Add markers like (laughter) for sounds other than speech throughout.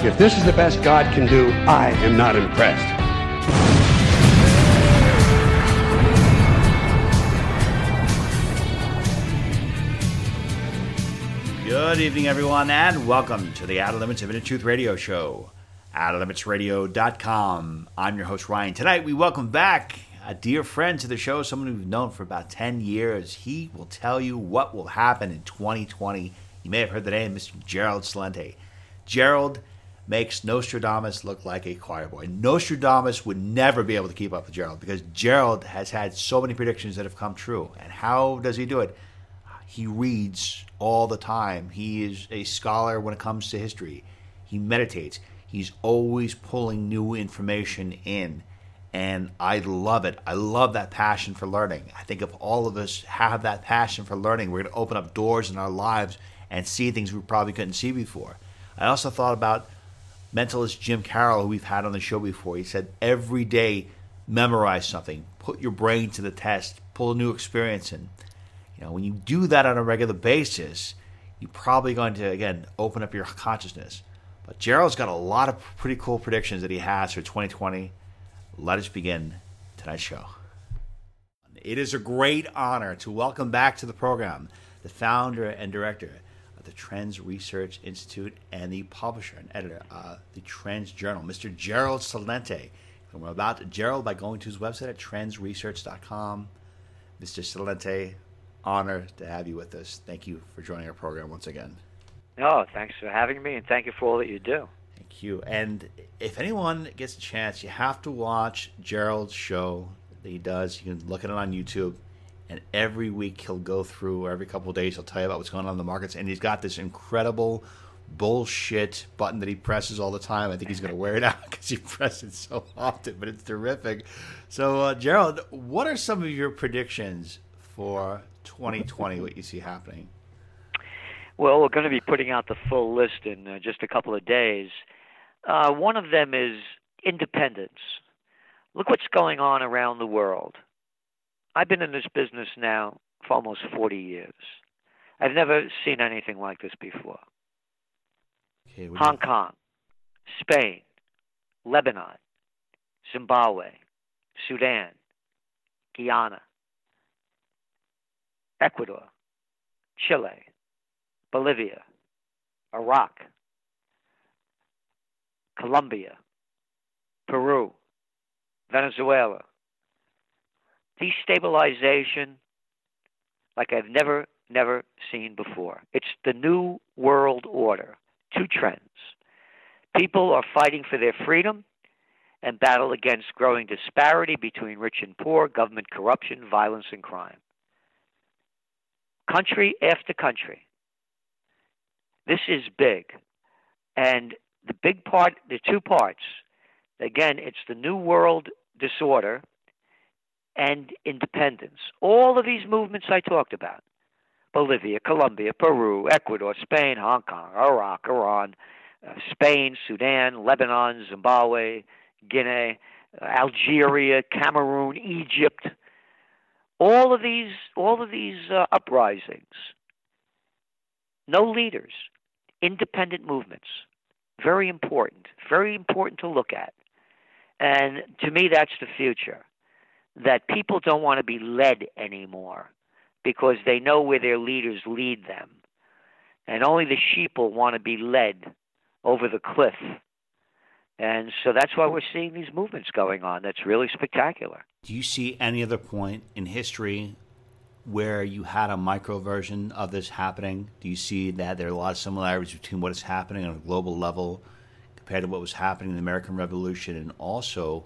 If this is the best God can do, I am not impressed. Good evening, everyone, and welcome to the Outer Limits of Inner Truth Radio Show. OuterLimitsRadio.com. I'm your host, Ryan. Tonight, we welcome back a dear friend to the show, someone we've known for about 10 years. He will tell you what will happen in 2020. You may have heard the name, Mr. Gerald Celente. Gerald makes Nostradamus look like a choir boy. Nostradamus would never be able to keep up with Gerald because Gerald has had so many predictions that have come true. And how does he do it? He reads all the time. He is a scholar when it comes to history. He meditates. He's always pulling new information in. And I love it. I love that passion for learning. I think if all of us have that passion for learning, we're going to open up doors in our lives and see things we probably couldn't see before. I also thought about mentalist Jim Karol, who we've had on the show before. He said every day memorize something, put your brain to the test, pull a new experience in. You know, when you do that on a regular basis, you're probably going to again open up your consciousness. But Gerald's got a lot of pretty cool predictions that he has for 2020. Let us begin tonight's show. It is a great honor to welcome back to the program the founder and director the Trends Research Institute and the publisher and editor of the Trends Journal, Mr. Gerald Celente. And we're about Gerald by going to his website at trendsresearch.com. Mr. Celente, honor to have you with us. Thank you for joining our program once again. No, thanks for having me, and thank you for all that you do. Thank you. And if anyone gets a chance, you have to watch Gerald's show that he does. You can look at it on YouTube. And every week he'll go through, or every couple of days, he'll tell you about what's going on in the markets. And he's got this incredible bullshit button that he presses all the time. I think he's going to wear it (laughs) out because he presses it so often, but it's terrific. So, uh, Gerald, what are some of your predictions for 2020, what you see happening? Well, we're going to be putting out the full list in uh, just a couple of days. Uh, one of them is independence. Look what's going on around the world. I've been in this business now for almost 40 years. I've never seen anything like this before. Okay, Hong you- Kong, Spain, Lebanon, Zimbabwe, Sudan, Guyana, Ecuador, Chile, Bolivia, Iraq, Colombia, Peru, Venezuela. Destabilization like I've never, never seen before. It's the new world order. Two trends. People are fighting for their freedom and battle against growing disparity between rich and poor, government corruption, violence, and crime. Country after country. This is big. And the big part, the two parts, again, it's the New World disorder and independence. All of these movements I talked about Bolivia, Colombia, Peru, Ecuador, Spain, Hong Kong, Iraq, Iran, uh, Spain, Sudan, Lebanon, Zimbabwe, Guinea, uh, Algeria, Cameroon, Egypt. All of these, all of these uh, uprisings. No leaders, independent movements. Very important. Very important to look at. And to me, that's the future. That people don't want to be led anymore because they know where their leaders lead them. And only the sheep will want to be led over the cliff. And so that's why we're seeing these movements going on. That's really spectacular. Do you see any other point in history where you had a micro version of this happening? Do you see that there are a lot of similarities between what is happening on a global level compared to what was happening in the American Revolution? And also,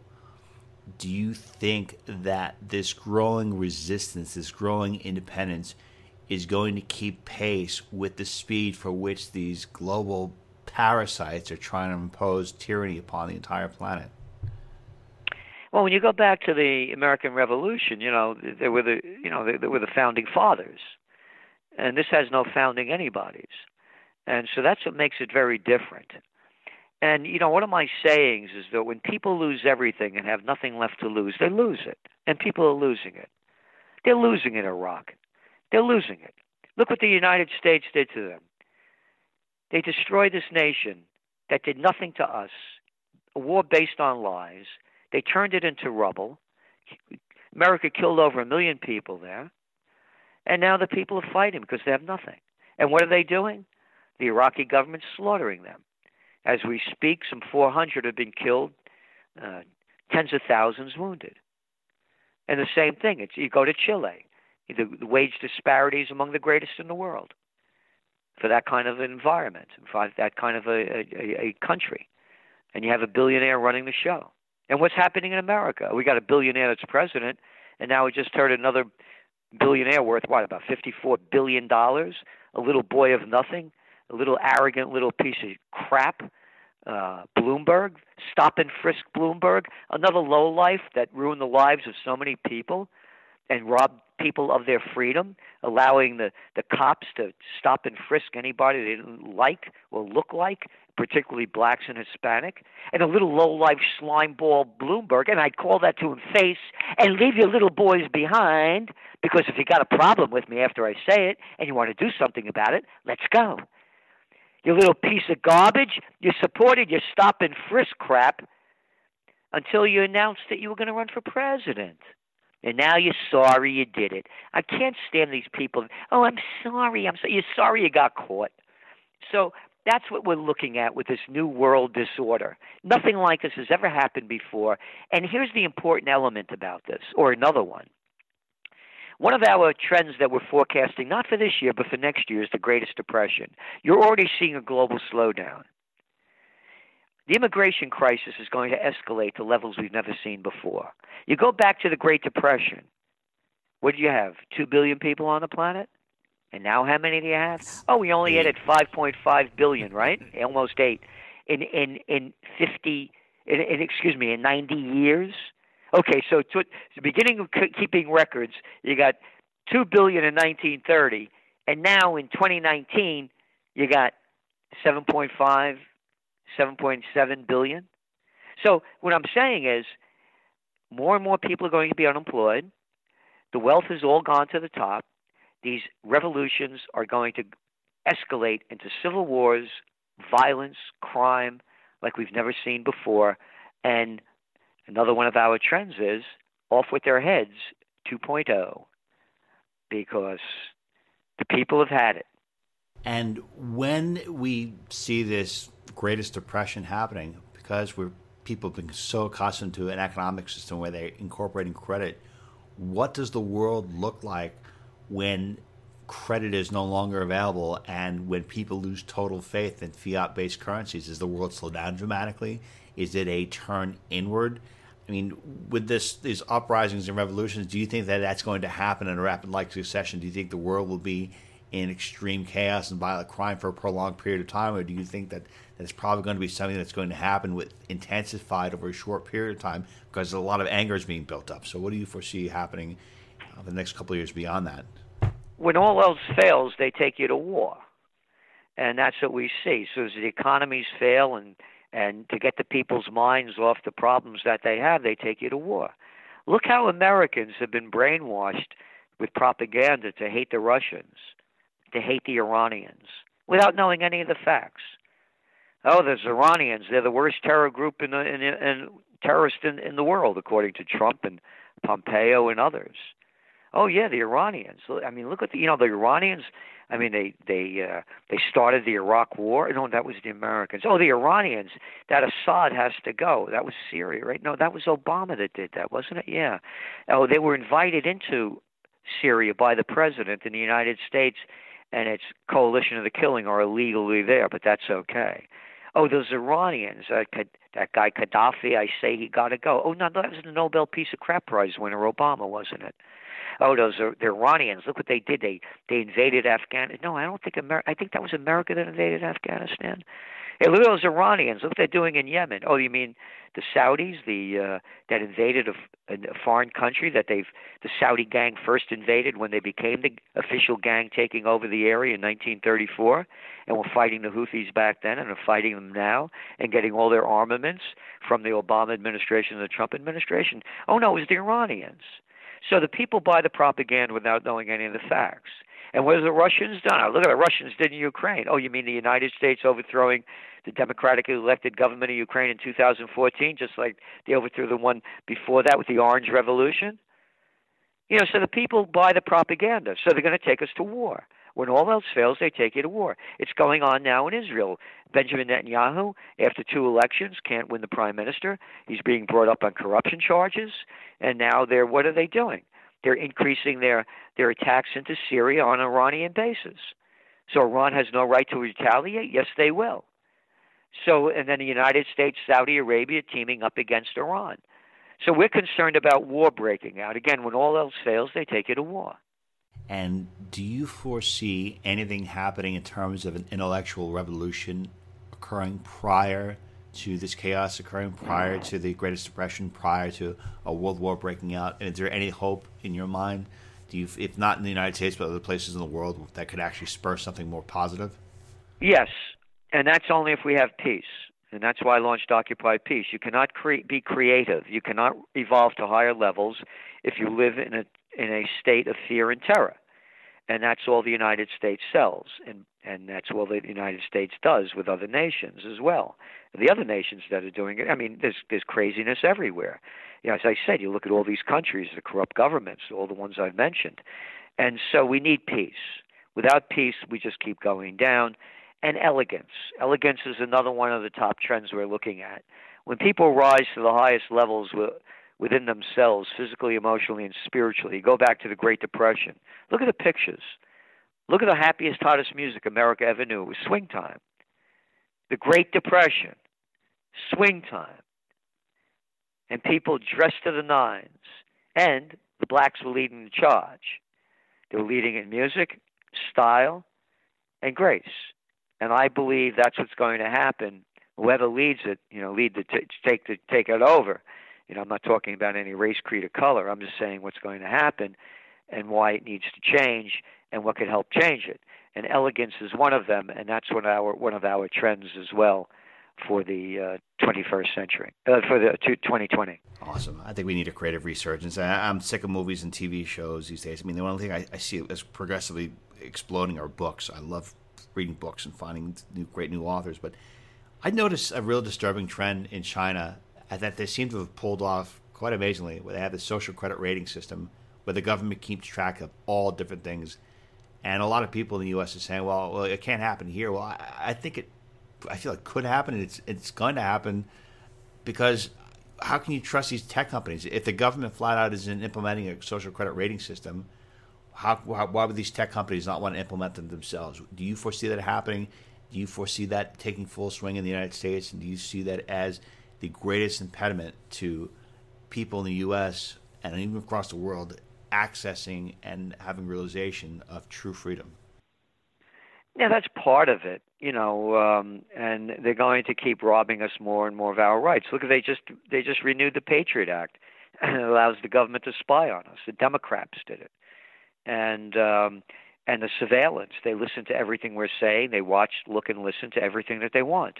do you think that this growing resistance, this growing independence, is going to keep pace with the speed for which these global parasites are trying to impose tyranny upon the entire planet. Well, when you go back to the American Revolution, you know, they were the you know they, they were the founding fathers, and this has no founding anybody's, and so that's what makes it very different. And you know, one of my sayings is that when people lose everything and have nothing left to lose, they lose it, and people are losing it. They're losing it in Iraq. They're losing it. Look what the United States did to them. They destroyed this nation that did nothing to us, a war based on lies. They turned it into rubble. America killed over a million people there. And now the people are fighting because they have nothing. And what are they doing? The Iraqi government's slaughtering them. As we speak, some 400 have been killed, uh, tens of thousands wounded. And the same thing, it's, you go to Chile, the, the wage disparities among the greatest in the world for that kind of environment, for that kind of a, a, a country. And you have a billionaire running the show. And what's happening in America? We got a billionaire that's president, and now we just heard another billionaire worth what about fifty-four billion dollars? A little boy of nothing, little arrogant little piece of crap. Uh, Bloomberg, stop and frisk Bloomberg, another lowlife that ruined the lives of so many people and robbed people of their freedom, allowing the, the cops to stop and frisk anybody they didn't like or look like, particularly blacks and Hispanic, and a little low-life slimeball Bloomberg, and I'd call that to him face and leave your little boys behind, because if you got a problem with me after I say it and you want to do something about it, let's go. You little piece of garbage, you supported your stop and frisk crap until you announced that you were going to run for president. And now you're sorry you did it. I can't stand these people. Oh, I'm sorry. I'm so, you're sorry you got caught. So that's what we're looking at with this new world disorder. Nothing like this has ever happened before. And here's the important element about this, or another one. One of our trends that we're forecasting, not for this year, but for next year, is the Greatest Depression. You're already seeing a global slowdown. The immigration crisis is going to escalate to levels we've never seen before. You go back to the Great Depression. What did you have? Two billion people on the planet? And now how many do you have? Oh, we only added 5.5 billion, right? (laughs) Almost 8 in in in 50 in, in excuse me, in 90 years. Okay, so to the beginning of keeping records, you got 2 billion in 1930 and now in 2019 you got 7.5 7.7 billion. So what I'm saying is more and more people are going to be unemployed. The wealth has all gone to the top. These revolutions are going to escalate into civil wars, violence, crime like we've never seen before. And another one of our trends is off with their heads 2.0 because the people have had it. And when we see this greatest depression happening, because we're people have been so accustomed to an economic system where they're incorporating credit, what does the world look like when credit is no longer available and when people lose total faith in fiat based currencies? Does the world slow down dramatically? Is it a turn inward? I mean, with this these uprisings and revolutions, do you think that that's going to happen in a rapid like succession? Do you think the world will be in extreme chaos and violent crime for a prolonged period of time, or do you think that that's probably going to be something that's going to happen with intensified over a short period of time because a lot of anger is being built up? So, what do you foresee happening uh, the next couple of years beyond that? When all else fails, they take you to war, and that's what we see. So, as the economies fail and and to get the people's minds off the problems that they have, they take you to war. Look how Americans have been brainwashed with propaganda to hate the Russians to hate the Iranians without knowing any of the facts. Oh, there's Iranians. They're the worst terror group in, in, in terrorist in, in the world, according to Trump and Pompeo and others. Oh yeah, the Iranians. I mean, look at the you know the Iranians. I mean, they they uh, they started the Iraq War. No, that was the Americans. Oh, the Iranians. That Assad has to go. That was Syria, right? No, that was Obama that did that, wasn't it? Yeah. Oh, they were invited into Syria by the president in the United States and its coalition of the killing are illegally there, but that's okay. Oh, those Iranians, uh, that guy Gaddafi, I say he got to go. Oh, no, that was the Nobel Peace of Crap Prize winner, Obama, wasn't it? Oh, those are the Iranians. Look what they did. They they invaded Afghanistan. No, I don't think America. I think that was America that invaded Afghanistan. Hey, look at those Iranians. Look what they're doing in Yemen. Oh, you mean the Saudis, the uh, that invaded a, a foreign country that they've the Saudi gang first invaded when they became the official gang taking over the area in 1934, and were fighting the Houthis back then and are fighting them now and getting all their armaments from the Obama administration and the Trump administration. Oh no, it was the Iranians. So the people buy the propaganda without knowing any of the facts. And what have the Russians done? Oh, look at the Russians did in Ukraine. Oh, you mean the United States overthrowing the democratically elected government of Ukraine in 2014, just like they overthrew the one before that with the Orange Revolution? You know, so the people buy the propaganda, so they're going to take us to war. When all else fails, they take you to war. It's going on now in Israel. Benjamin Netanyahu, after two elections, can't win the prime minister. He's being brought up on corruption charges, and now they're what are they doing? They're increasing their their attacks into Syria on Iranian bases. So Iran has no right to retaliate. Yes, they will. So and then the United States, Saudi Arabia teaming up against Iran. So we're concerned about war breaking out. Again, when all else fails, they take it to war. And do you foresee anything happening in terms of an intellectual revolution occurring prior to this chaos occurring, prior to the Greatest Depression, prior to a world war breaking out? And is there any hope in your mind? Do you, if not in the United States, but other places in the world, that could actually spur something more positive? Yes, and that's only if we have peace. And that's why I launched Occupy Peace. You cannot cre- be creative. You cannot evolve to higher levels if you live in a in a state of fear and terror. And that's all the United States sells, and and that's all the United States does with other nations as well. The other nations that are doing it, I mean, there's there's craziness everywhere. You know, as I said, you look at all these countries, the corrupt governments, all the ones I've mentioned, and so we need peace. Without peace, we just keep going down and elegance. Elegance is another one of the top trends we're looking at. When people rise to the highest levels within themselves, physically, emotionally, and spiritually, go back to the Great Depression. Look at the pictures. Look at the happiest, hottest music America ever knew. It was swing time. The Great Depression, swing time. And people dressed to the nines. And the blacks were leading the charge. They were leading in music, style, and grace. And I believe that's what's going to happen. Whoever leads it, you know, lead the t- take the take it over. You know, I'm not talking about any race, creed, or color. I'm just saying what's going to happen and why it needs to change and what could help change it. And elegance is one of them, and that's one of our one of our trends as well for the uh, 21st century, uh, for the 2020. Awesome. I think we need a creative resurgence. I, am sick of movies and TV shows these days. I mean, the only thing I, I see as progressively exploding are books. I love reading books and finding new, great new authors. But I noticed a real disturbing trend in China that they seem to have pulled off quite amazingly. Where they have the social credit rating system, where the government keeps track of all different things, and a lot of people in the U.S. are saying, "Well, well, it can't happen here." Well, I, I think it. I feel it could happen. It's it's going to happen because how can you trust these tech companies if the government flat out isn't implementing a social credit rating system? how, why would these tech companies not want to implement them themselves? Do you foresee that happening? Do you foresee that taking full swing in the United States? And do you see that as the greatest impediment to people in the U.S. and even across the world accessing and having realization of true freedom? Yeah, that's part of it, you know, um, and they're going to keep robbing us more and more of our rights. Look, they just they just renewed the Patriot Act, and (clears throat) it allows the government to spy on us. The Democrats did it and um, and the surveillance. They listen to everything we're saying. They watch, look, and listen to everything that they want.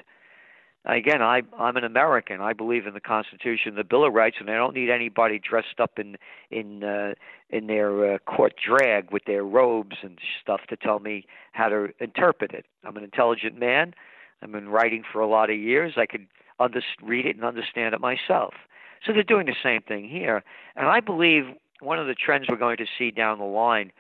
Again, I, I'm an American. I believe in the Constitution, the Bill of Rights, and I don't need anybody dressed up in in uh, in their uh, court drag with their robes and stuff to tell me how to interpret it. I'm an intelligent man. I've been writing for a lot of years. I could under- read it and understand it myself. So they're doing the same thing here, and I believe one of the trends we're going to see down the line,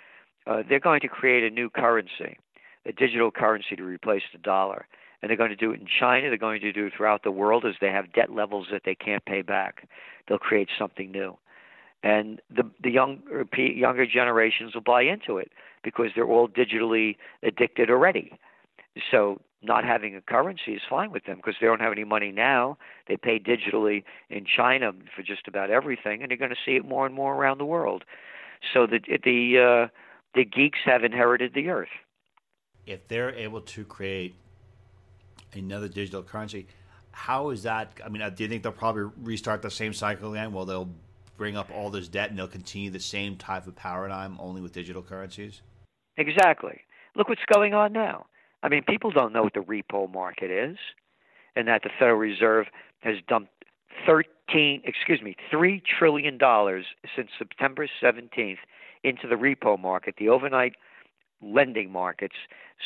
uh, they're going to create a new currency, a digital currency to replace the dollar. And they're going to do it in China. They're going to do it throughout the world as they have debt levels that they can't pay back. They'll create something new. And the, the young, younger generations will buy into it because they're all digitally addicted already. So not having a currency is fine with them because they don't have any money now. They pay digitally in China for just about everything, and they're going to see it more and more around the world. So the the uh, the geeks have inherited the earth. If they're able to create another digital currency, how is that? I mean, uh, do you think they'll probably restart the same cycle again? Well, they'll bring up all this debt and they'll continue the same type of paradigm only with digital currencies? Exactly. Look what's going on now. I mean, people don't know what the repo market is, and that the Federal Reserve has dumped 13, excuse me, $3 trillion since September 17th into the repo market, the overnight lending markets,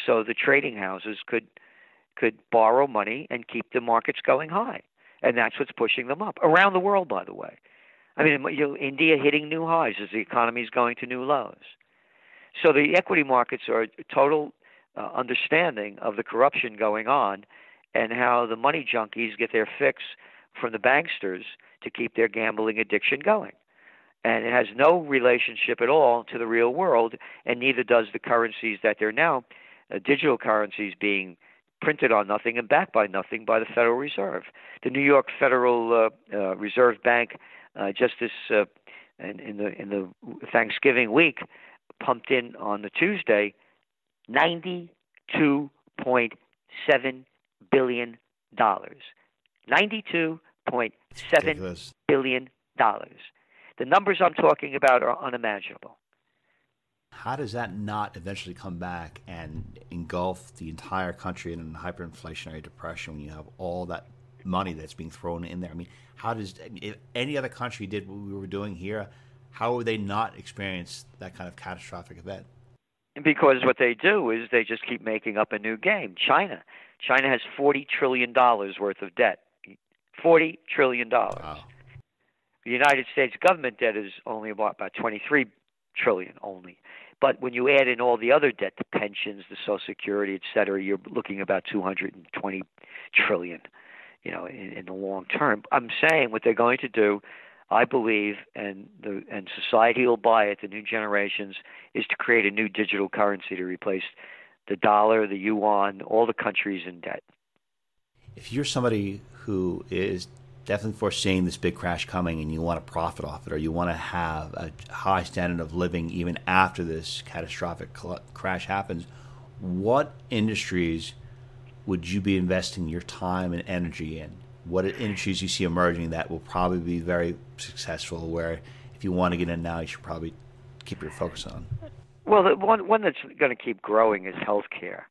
so the trading houses could could borrow money and keep the markets going high. And that's what's pushing them up around the world, by the way. I mean, you know, India hitting new highs as the economy is going to new lows. So the equity markets are a total uh, understanding of the corruption going on and how the money junkies get their fix from the banksters to keep their gambling addiction going. And it has no relationship at all to the real world, and neither does the currencies that they're now, uh, digital currencies being printed on nothing and backed by nothing by the Federal Reserve. The New York Federal uh, uh, Reserve Bank uh, just this uh, in, in the in the Thanksgiving week pumped in on the Tuesday ninety two point seven billion dollars. Ninety two point seven billion dollars. The numbers I'm talking about are unimaginable. How does that not eventually come back and engulf the entire country in a hyperinflationary depression when you have all that money that's being thrown in there? I mean, how does if any other country did what we were doing here, how would they not experience that kind of catastrophic event? Because what they do is they just keep making up a new game. China, China has forty trillion dollars worth of debt. Forty trillion dollars. Wow. The United States government debt is only about, about twenty three trillion only. But when you add in all the other debt, the pensions, the Social Security, et cetera, you're looking about 220 trillion. You know, in, in the long term. I'm saying what they're going to do, I believe, and the and society will buy it. The new generations is to create a new digital currency to replace the dollar, the yuan, all the countries in debt. If you're somebody who is definitely foreseeing this big crash coming and you want to profit off it or you want to have a high standard of living even after this catastrophic cl- crash happens, what industries would you be investing your time and energy in? What industries you see emerging that will probably be very successful where if you want to get in now, you should probably keep your focus on? Well, the one, one that's going to keep growing is healthcare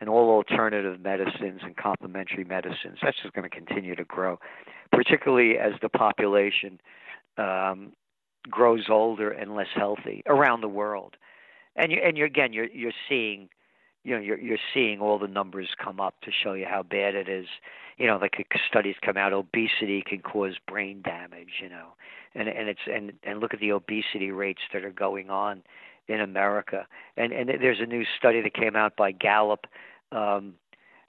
and all alternative medicines and complementary medicines. That's just going to continue to grow particularly as the population um, grows older and less healthy around the world. And you and you again you're you're seeing you know you're you're seeing all the numbers come up to show you how bad it is. You know, like studies come out, obesity can cause brain damage. You know, and and it's and and look at the obesity rates that are going on in America. And and there's a new study that came out by Gallup um,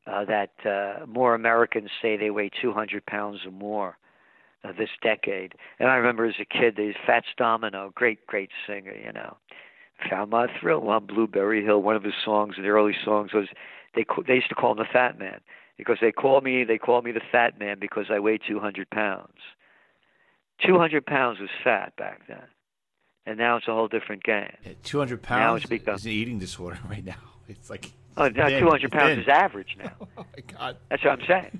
uh, that uh, more Americans say they weigh 200 pounds or more uh, this decade. And I remember as a kid, these Fats Domino, great, great singer, you know, found my thrill on Blueberry Hill. One of his songs, the early songs, was they they used to call him the Fat Man because they call me they call me the Fat Man because I weigh 200 pounds. 200 pounds was fat back then, and now it's a whole different game. Yeah, 200 pounds now it's become, is an eating disorder (laughs) right now. It's like Oh, now 200 pounds is average now. (laughs) oh my God. That's what I'm saying.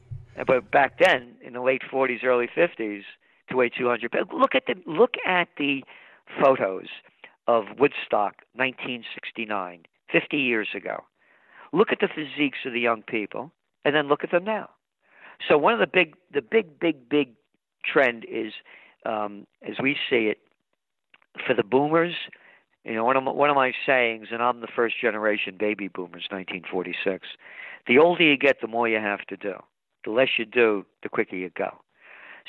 (laughs) but back then, in the late 40s, early 50s, to weigh 200 pounds. Look at the look at the photos of Woodstock, 1969, 50 years ago. Look at the physiques of the young people, and then look at them now. So one of the big, the big, big, big trend is, um, as we see it, for the boomers you know, one of my, one of my sayings, and I'm the first generation baby boomers, 1946. The older you get, the more you have to do. The less you do, the quicker you go.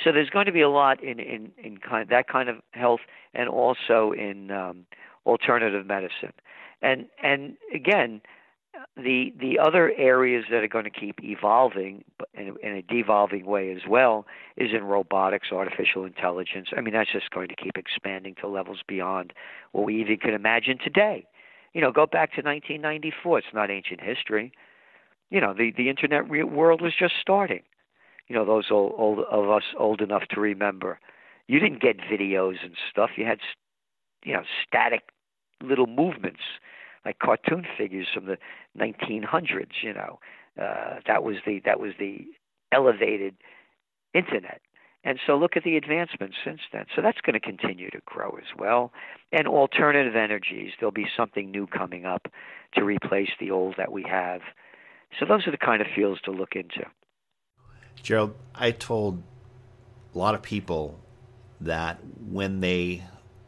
So there's going to be a lot in in in kind that kind of health, and also in um, alternative medicine. And and again, the the other areas that are going to keep evolving in, in a devolving way as well is in robotics, artificial intelligence. I mean, that's just going to keep expanding to levels beyond what we even could imagine today. You know, go back to 1994. It's not ancient history. You know, the the internet world was just starting. You know, those old, old of us old enough to remember. You didn't get videos and stuff. You had you know static little movements like cartoon figures from the 1900s. You know, uh, that was the that was the elevated internet. And so look at the advancements since then. So that's going to continue to grow as well. And alternative energies, there'll be something new coming up to replace the old that we have. So those are the kind of fields to look into. Gerald, I told a lot of people that when they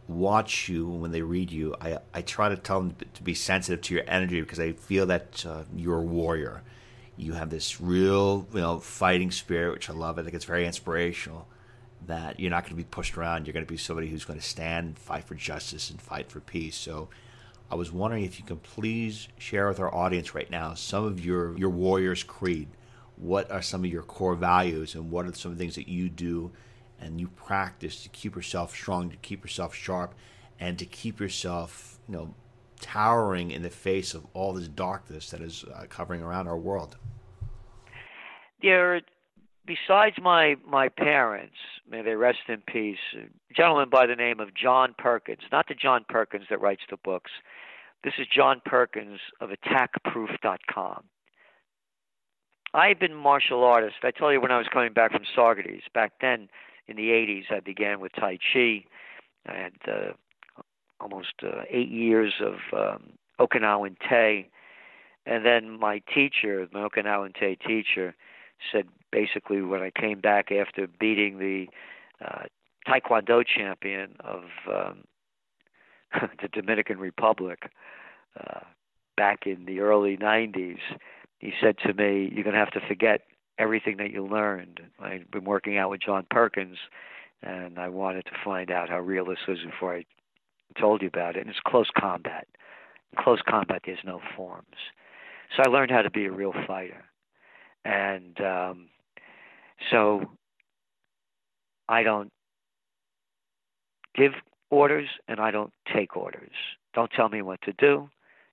watch you, when they read you, I, I try to tell them to be sensitive to your energy because I feel that uh, you're a warrior. You have this real, you know, fighting spirit, which I love. I think it's very inspirational. That you're not going to be pushed around. You're going to be somebody who's going to stand, fight for justice, and fight for peace. So, I was wondering if you can please share with our audience right now some of your your warrior's creed. What are some of your core values, and what are some of the things that you do and you practice to keep yourself strong, to keep yourself sharp, and to keep yourself, you know, towering in the face of all this darkness that is uh, covering around our world? There, besides my my parents, may they rest in peace, a gentleman by the name of John Perkins, not the John Perkins that writes the books. This is John Perkins of AttackProof.com. I've been martial artist. I told you when I was coming back from Saugerties. Back then, in the 80s, I began with Tai Chi. I had uh, almost uh, eight years of um, Okinawan Te. And then my teacher, my Okinawan Te teacher, said basically when I came back after beating the uh, Taekwondo champion of um, (laughs) the Dominican Republic uh, back in the early 90s, he said to me, You're going to have to forget everything that you learned. I'd been working out with John Perkins, and I wanted to find out how real this was before I told you about it. And it's close combat. In close combat, there's no forms. So I learned how to be a real fighter. And um, so I don't give orders and I don't take orders. Don't tell me what to do.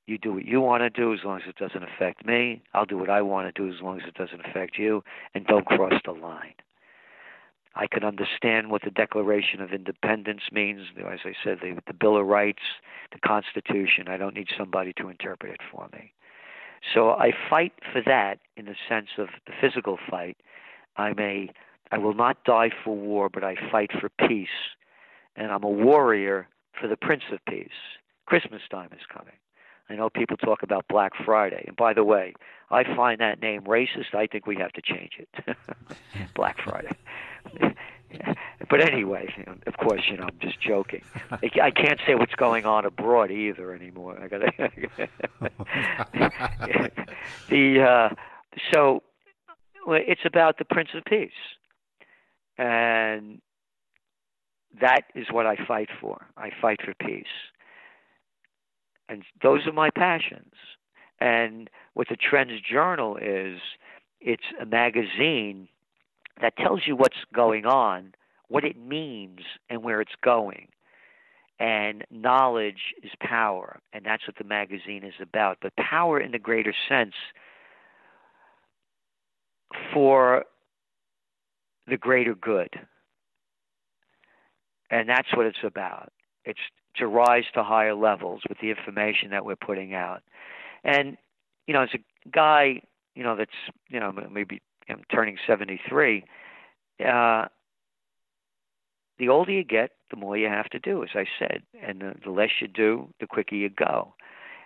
You do what you want to do as long as it doesn't affect me. I'll do what I want to do as long as it doesn't affect you. And don't cross the line. I can understand what the Declaration of Independence means. As I said, the, the Bill of Rights, the Constitution. I don't need somebody to interpret it for me. So I fight for that in the sense of the physical fight. I may, I will not die for war, but I fight for peace, and I'm a warrior for the Prince of Peace. Christmas time is coming. I know people talk about Black Friday. And by the way, I find that name racist. I think we have to change it. (laughs) Black Friday. (laughs) but anyway, of course, you know, I'm just joking. I can't say what's going on abroad either anymore. I gotta (laughs) the uh, so it's about the Prince of Peace, and that is what I fight for. I fight for peace. And those are my passions. And what the Trends Journal is, it's a magazine that tells you what's going on, what it means, and where it's going. And knowledge is power, and that's what the magazine is about. But power in the greater sense for the greater good. And that's what it's about. It's to rise to higher levels with the information that we're putting out. And you know, as a guy, you know, that's you know maybe I'm turning 73. Uh, the older you get, the more you have to do, as I said, and the, the less you do, the quicker you go.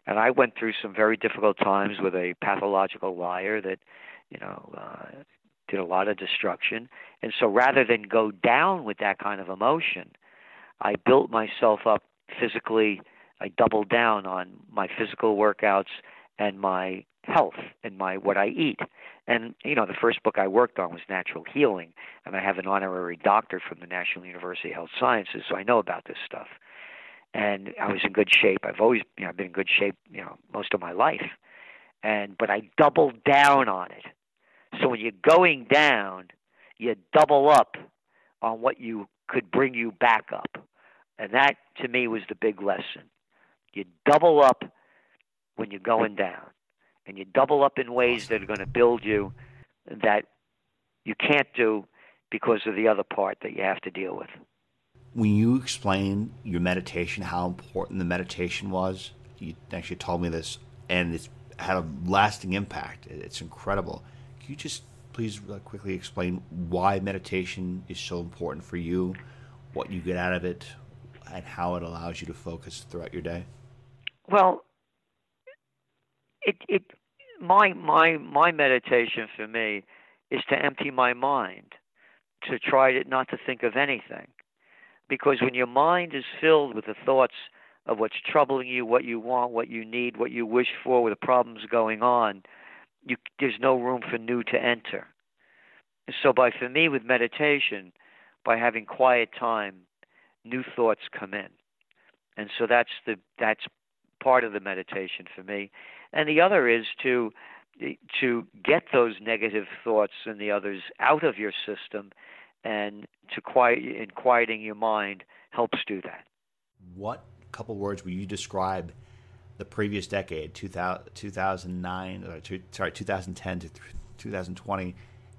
And I went through some very difficult times with a pathological liar that, you know, uh, did a lot of destruction. And so rather than go down with that kind of emotion, I built myself up physically. I doubled down on my physical workouts and my health and my what I eat. And you know, the first book I worked on was natural healing, and I have an honorary doctor from the National University of Health Sciences, so I know about this stuff. And I was in good shape. I've always, you know, I've been in good shape, you know, most of my life. And but I doubled down on it. So when you're going down, you double up on what you could bring you back up. And that, to me, was the big lesson. You double up when you're going down, and you double up in ways that are going to build you that you can't do because of the other part that you have to deal with. when you explained your meditation, how important the meditation was, you actually told me this, and it's had a lasting impact. It's incredible. Can you just please quickly explain why meditation is so important for you, what you get out of it, and how it allows you to focus throughout your day? Well, it it my my my meditation for me is to empty my mind, to try to not to think of anything, because when your mind is filled with the thoughts of what's troubling you, what you want, what you need, what you wish for, with the problems going on, you, there's no room for new to enter. So, by for me with meditation, by having quiet time, new thoughts come in, and so that's the that's part of the meditation for me. And the other is to to get those negative thoughts and the others out of your system, and to quiet and quieting your mind helps do that. What couple words will you describe the previous decade, 2000, 2009, or two, sorry, 2010 to 2020,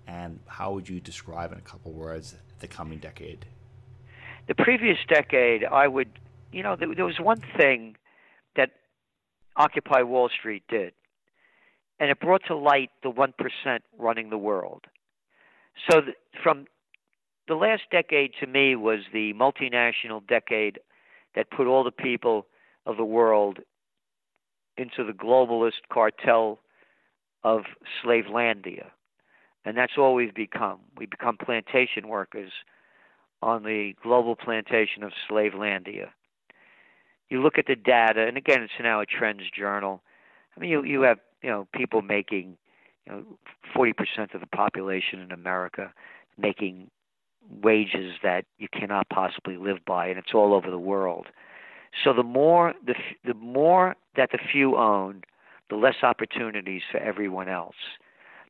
and how would you describe in a couple words the coming decade? The previous decade, I would, you know, there, there was one thing that Occupy Wall Street did, and it brought to light the 1% running the world. So, the, from the last decade to me was the multinational decade that put all the people of the world into the globalist cartel of Slavelandia. And that's all we've become. We become plantation workers on the global plantation of Slavelandia. You look at the data, and again, it's now a trends journal. I mean, you you have you know people making you know forty percent of the population in America making wages that you cannot possibly live by, and it's all over the world. So the more the the more that the few own, the less opportunities for everyone else.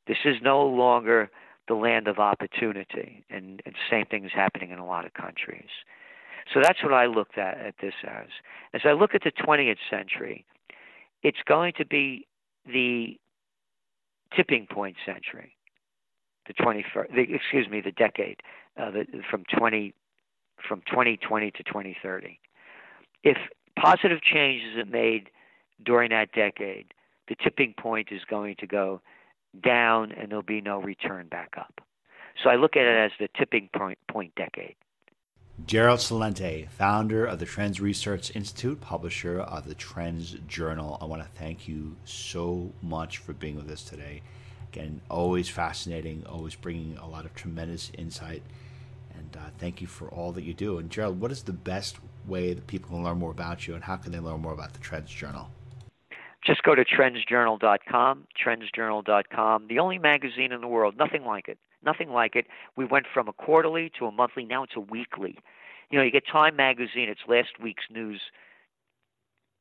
This is no longer the land of opportunity, and, and same thing is happening in a lot of countries. So that's what I looked at at this as. As I look at the 20th century, it's going to be the tipping point century the 21st, the, excuse me, the decade uh, the, from 20 from 2020 to 2030. If positive change isn't made during that decade, the tipping point is going to go down and there'll be no return back up. So I look at it as the tipping point, point decade. Gerald Celente, founder of the Trends Research Institute, publisher of the Trends Journal. I want to thank you so much for being with us today. Again, always fascinating, always bringing a lot of tremendous insight. And uh, thank you for all that you do. And Gerald, what is the best way that people can learn more about you, and how can they learn more about the Trends Journal? Just go to trendsjournal.com, trendsjournal.com, the only magazine in the world, nothing like it. Nothing like it. We went from a quarterly to a monthly, now it's a weekly. You know, you get Time magazine, it's last week's news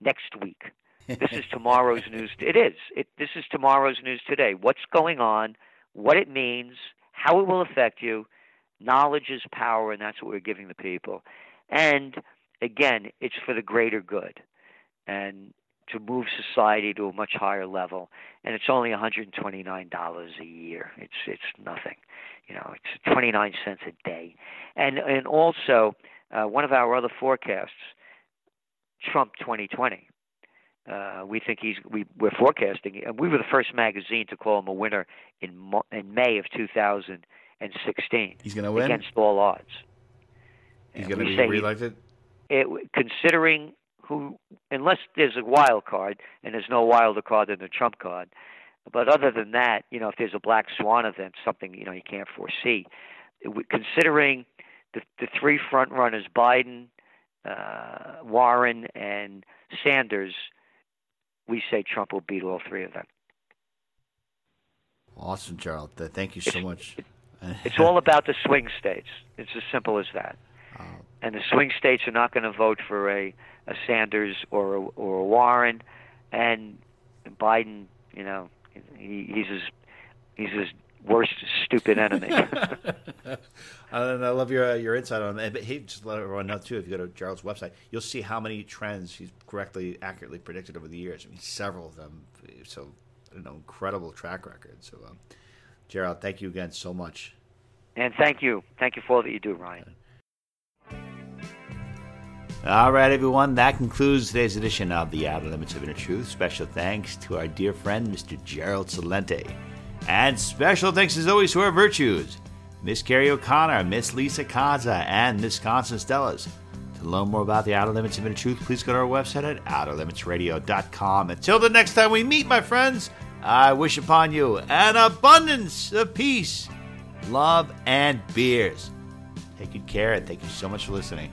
next week. this is (laughs) tomorrow's news. It is. It, this is tomorrow's news today. What's going on, what it means, how it will affect you. Knowledge is power, and that's what we're giving the people. And again, it's for the greater good and to move society to a much higher level. And it's only $129 a year. It's it's nothing, you know. It's 29 cents a day. And and also uh, one of our other forecasts, Trump 2020. Uh, we think he's we we're forecasting, and we were the first magazine to call him a winner in in May of 2016. He's going to win against all odds. He's going to be reelected. It, considering who, unless there's a wild card, and there's no wilder card than the Trump card. But other than that, you know, if there's a black swan event, something you know you can't foresee. Considering the the three front runners, Biden, uh, Warren, and Sanders, we say Trump will beat all three of them. Awesome, Gerald. Thank you so it's, much. it's all about the swing states. It's as simple as that. Uh, (laughs) and the swing states are not going to vote for a, a Sanders or a, or a Warren, and Biden. You know, he, he's his he's his worst stupid enemy. (laughs) and I love your uh, your insight on that. But hey, just let everyone know too. If you go to Gerald's website, you'll see how many trends he's correctly, accurately predicted over the years. I mean, several of them. So, you know, incredible track record. So, um, Gerald, thank you again so much. And thank you, thank you for all that you do, Ryan. All right, everyone, that concludes today's edition of the Outer Limits of Inner Truth. Special thanks to our dear friend, Mr. Gerald Celente. And special thanks, as always, to our virtues, Miss Carrie O'Connor, Miss Lisa Kaza, and Miss Constance Stellas. To learn more about the Outer Limits of Inner Truth, please go to our website at outerlimitsradio.com. Until the next time we meet, my friends, I wish upon you an abundance of peace, love, and beers. Take good care, and thank you so much for listening.